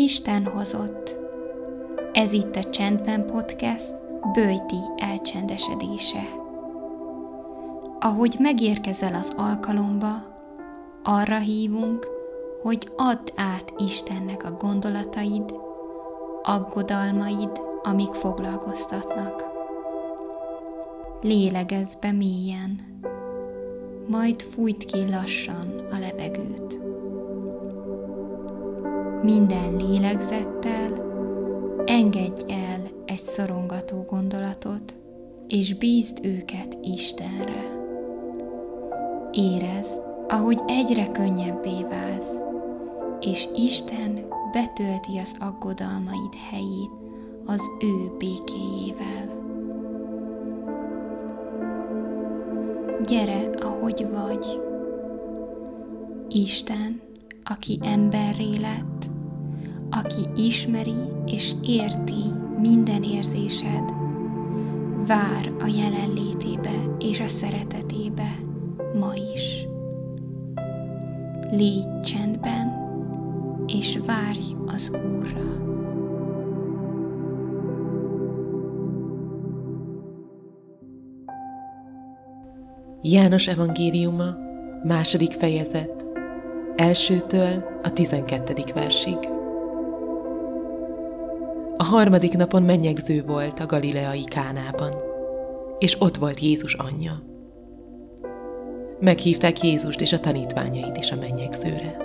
Isten hozott. Ez itt a Csendben Podcast bőjti elcsendesedése. Ahogy megérkezel az alkalomba, arra hívunk, hogy add át Istennek a gondolataid, aggodalmaid, amik foglalkoztatnak. Lélegezz be mélyen, majd fújt ki lassan a levegőt. Minden lélegzettel engedj el egy szorongató gondolatot, és bízd őket Istenre. Érezd, ahogy egyre könnyebbé válsz, és Isten betölti az aggodalmaid helyét az ő békéjével. Gyere, ahogy vagy. Isten, aki emberré lett, aki ismeri és érti minden érzésed, vár a jelenlétébe és a szeretetébe ma is. Légy csendben, és várj az Úrra. János evangéliuma, második fejezet, elsőtől a tizenkettedik versig. A harmadik napon mennyegző volt a galileai Kánában, és ott volt Jézus anyja. Meghívták Jézust és a tanítványait is a mennyegzőre.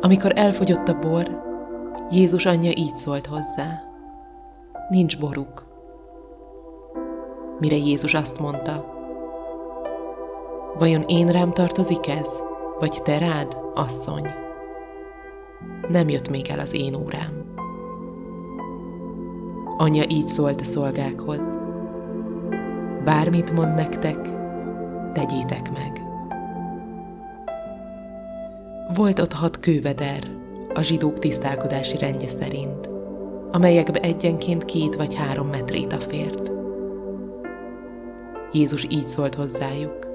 Amikor elfogyott a bor, Jézus anyja így szólt hozzá. Nincs boruk. Mire Jézus azt mondta, vajon én rám tartozik ez, vagy te rád, asszony? Nem jött még el az én órám. Anya így szólt a szolgákhoz. Bármit mond nektek, tegyétek meg. Volt ott hat kőveder, a zsidók tisztálkodási rendje szerint, amelyekbe egyenként két vagy három metréta fért. Jézus így szólt hozzájuk.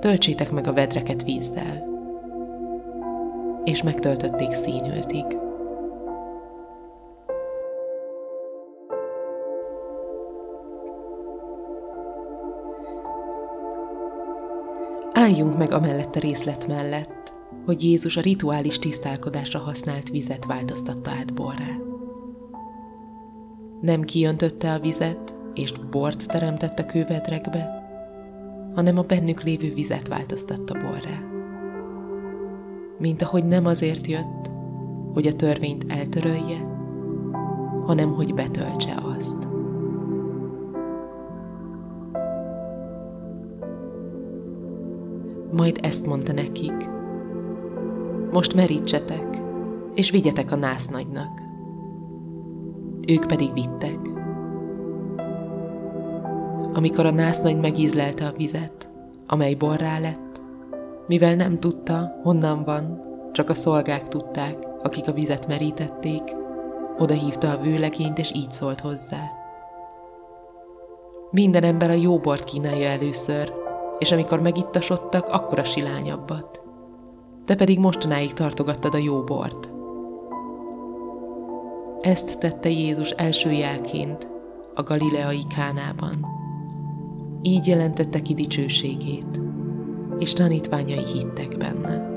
Töltsétek meg a vedreket vízzel. És megtöltötték színültig. Álljunk meg amellett a részlet mellett, hogy Jézus a rituális tisztálkodásra használt vizet változtatta át borrá. Nem kijöntötte a vizet, és bort teremtett a kővedrekbe, hanem a bennük lévő vizet változtatta borrá. Mint ahogy nem azért jött, hogy a törvényt eltörölje, hanem hogy betöltse azt. Majd ezt mondta nekik. Most merítsetek, és vigyetek a násznagynak. Ők pedig vittek. Amikor a násznagy megízlelte a vizet, amely borrá lett, mivel nem tudta, honnan van, csak a szolgák tudták, akik a vizet merítették, oda hívta a vőlegényt, és így szólt hozzá. Minden ember a jó bort kínálja először, és amikor megittasodtak, akkor a silányabbat. Te pedig mostanáig tartogattad a jó bort. Ezt tette Jézus első jelként a galileai Kánában. Így jelentette ki dicsőségét, és tanítványai hittek benne.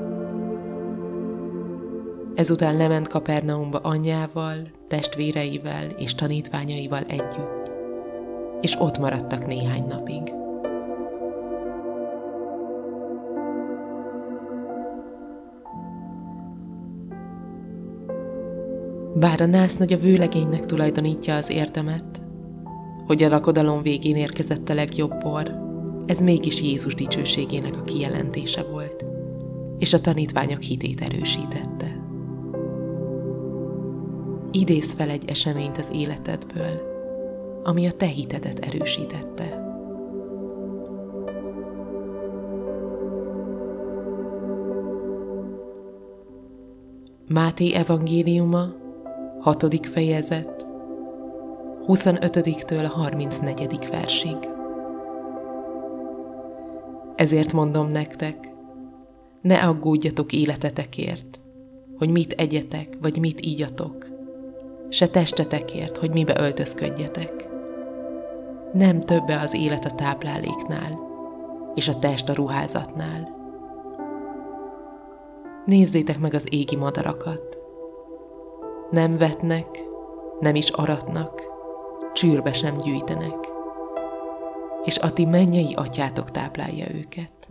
Ezután lement Kapernaumba anyjával, testvéreivel és tanítványaival együtt, és ott maradtak néhány napig. Bár a nász nagy a vőlegénynek tulajdonítja az érdemet, hogy a lakodalom végén érkezett a legjobb bor, ez mégis Jézus dicsőségének a kijelentése volt, és a tanítványok hitét erősítette. Idéz fel egy eseményt az életedből, ami a te hitedet erősítette. Máté evangéliuma, 6. fejezet, 25-től a 34. versig. Ezért mondom nektek, ne aggódjatok életetekért, hogy mit egyetek, vagy mit ígyatok, se testetekért, hogy mibe öltözködjetek. Nem többe az élet a tápláléknál, és a test a ruházatnál. Nézzétek meg az égi madarakat. Nem vetnek, nem is aratnak, csűrbe sem gyűjtenek, és a ti mennyei atyátok táplálja őket.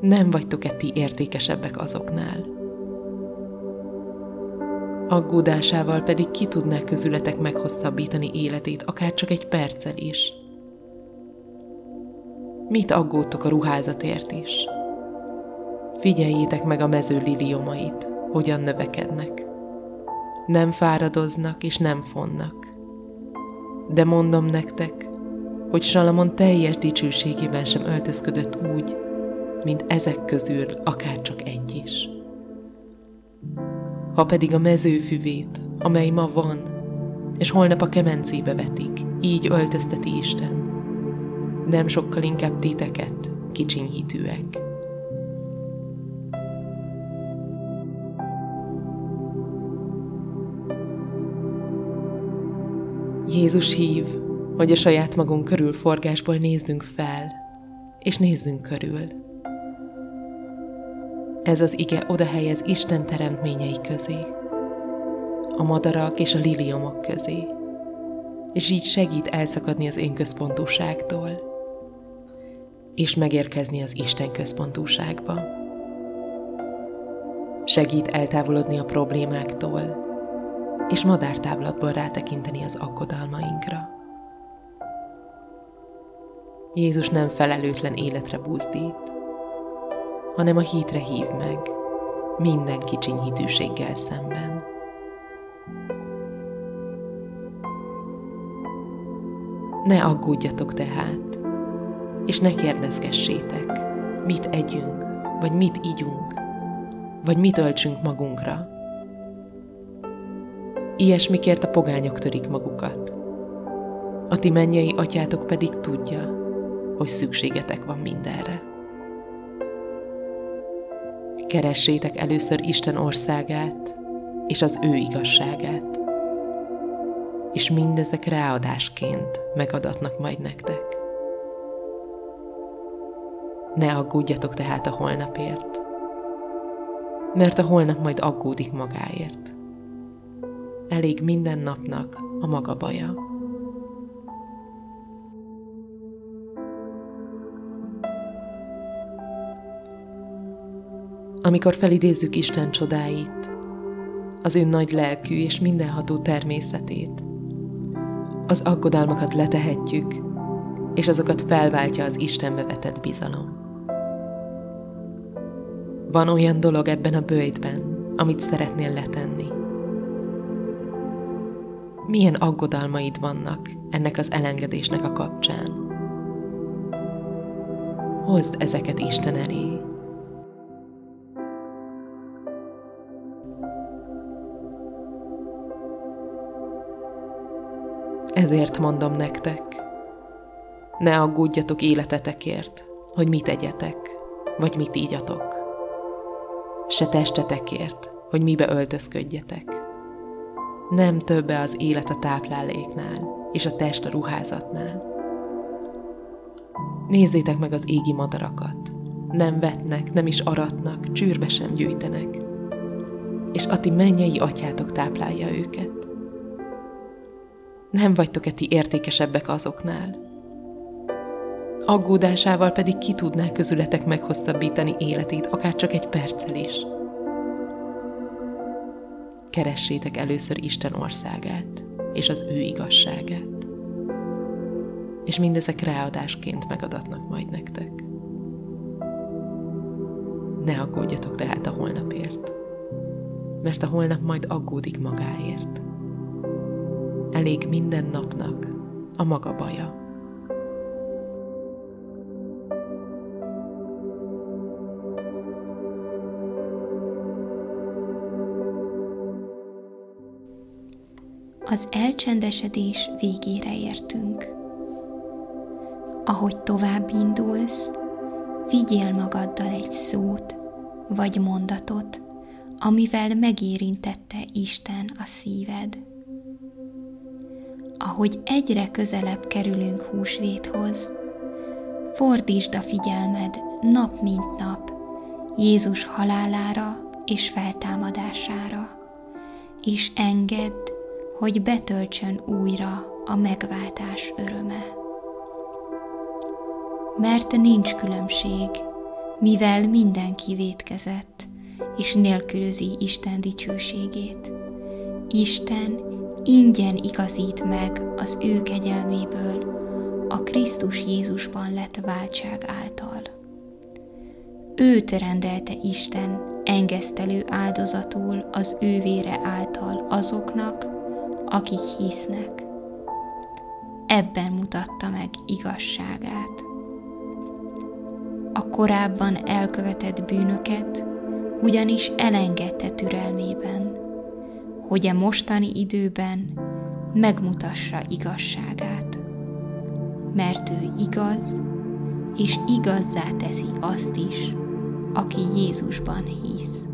Nem vagytok-e ti értékesebbek azoknál? Aggódásával pedig ki tudná közületek meghosszabbítani életét, akár csak egy perccel is. Mit aggódtok a ruházatért is? Figyeljétek meg a mező liliomait, hogyan növekednek. Nem fáradoznak és nem fonnak. De mondom nektek, hogy Salamon teljes dicsőségében sem öltözködött úgy, mint ezek közül akár csak egy is. Ha pedig a mezőfüvét, amely ma van, és holnap a kemencébe vetik, így öltözteti Isten, nem sokkal inkább titeket, kicsinyhitűek. Jézus hív, hogy a saját magunk körül forgásból nézzünk fel, és nézzünk körül. Ez az ige oda helyez Isten teremtményei közé, a madarak és a liliomok közé, és így segít elszakadni az én központúságtól, és megérkezni az Isten központúságba. Segít eltávolodni a problémáktól, és madártáblatból rátekinteni az aggodalmainkra. Jézus nem felelőtlen életre buzdít, hanem a hitre hív meg, minden kicsiny hitűséggel szemben. Ne aggódjatok tehát, és ne kérdezgessétek, mit együnk, vagy mit ígyunk, vagy mit öltsünk magunkra. Ilyesmikért a pogányok törik magukat. A ti mennyei atyátok pedig tudja, hogy szükségetek van mindenre. Keressétek először Isten országát és az ő igazságát, és mindezek ráadásként megadatnak majd nektek. Ne aggódjatok tehát a holnapért, mert a holnap majd aggódik magáért. Elég minden napnak a maga baja. amikor felidézzük Isten csodáit, az ő nagy lelkű és mindenható természetét. Az aggodalmakat letehetjük, és azokat felváltja az Istenbe vetett bizalom. Van olyan dolog ebben a bőjtben, amit szeretnél letenni. Milyen aggodalmaid vannak ennek az elengedésnek a kapcsán? Hozd ezeket Isten elé. Ezért mondom nektek, ne aggódjatok életetekért, hogy mit egyetek, vagy mit ígyatok. Se testetekért, hogy mibe öltözködjetek. Nem többe az élet a tápláléknál, és a test a ruházatnál. Nézzétek meg az égi madarakat. Nem vetnek, nem is aratnak, csűrbe sem gyűjtenek. És a ti mennyei atyátok táplálja őket. Nem vagytok-e ti értékesebbek azoknál? Aggódásával pedig ki tudná közületek meghosszabbítani életét, akár csak egy perccel is. Keressétek először Isten országát, és az ő igazságát. És mindezek ráadásként megadatnak majd nektek. Ne aggódjatok tehát a holnapért, mert a holnap majd aggódik magáért elég minden napnak a maga baja. Az elcsendesedés végére értünk. Ahogy tovább indulsz, vigyél magaddal egy szót vagy mondatot, amivel megérintette Isten a szíved. Ahogy egyre közelebb kerülünk húsvéthoz, fordítsd a figyelmed nap mint nap Jézus halálára és feltámadására, és engedd, hogy betöltsön újra a megváltás öröme. Mert nincs különbség, mivel mindenki vétkezett, és nélkülözi Isten dicsőségét. Isten ingyen igazít meg az ő kegyelméből, a Krisztus Jézusban lett váltság által. Őt rendelte Isten engesztelő áldozatul az ő vére által azoknak, akik hisznek. Ebben mutatta meg igazságát. A korábban elkövetett bűnöket ugyanis elengedte türelmében, hogy a mostani időben megmutassa igazságát. Mert ő igaz, és igazzá teszi azt is, aki Jézusban hisz.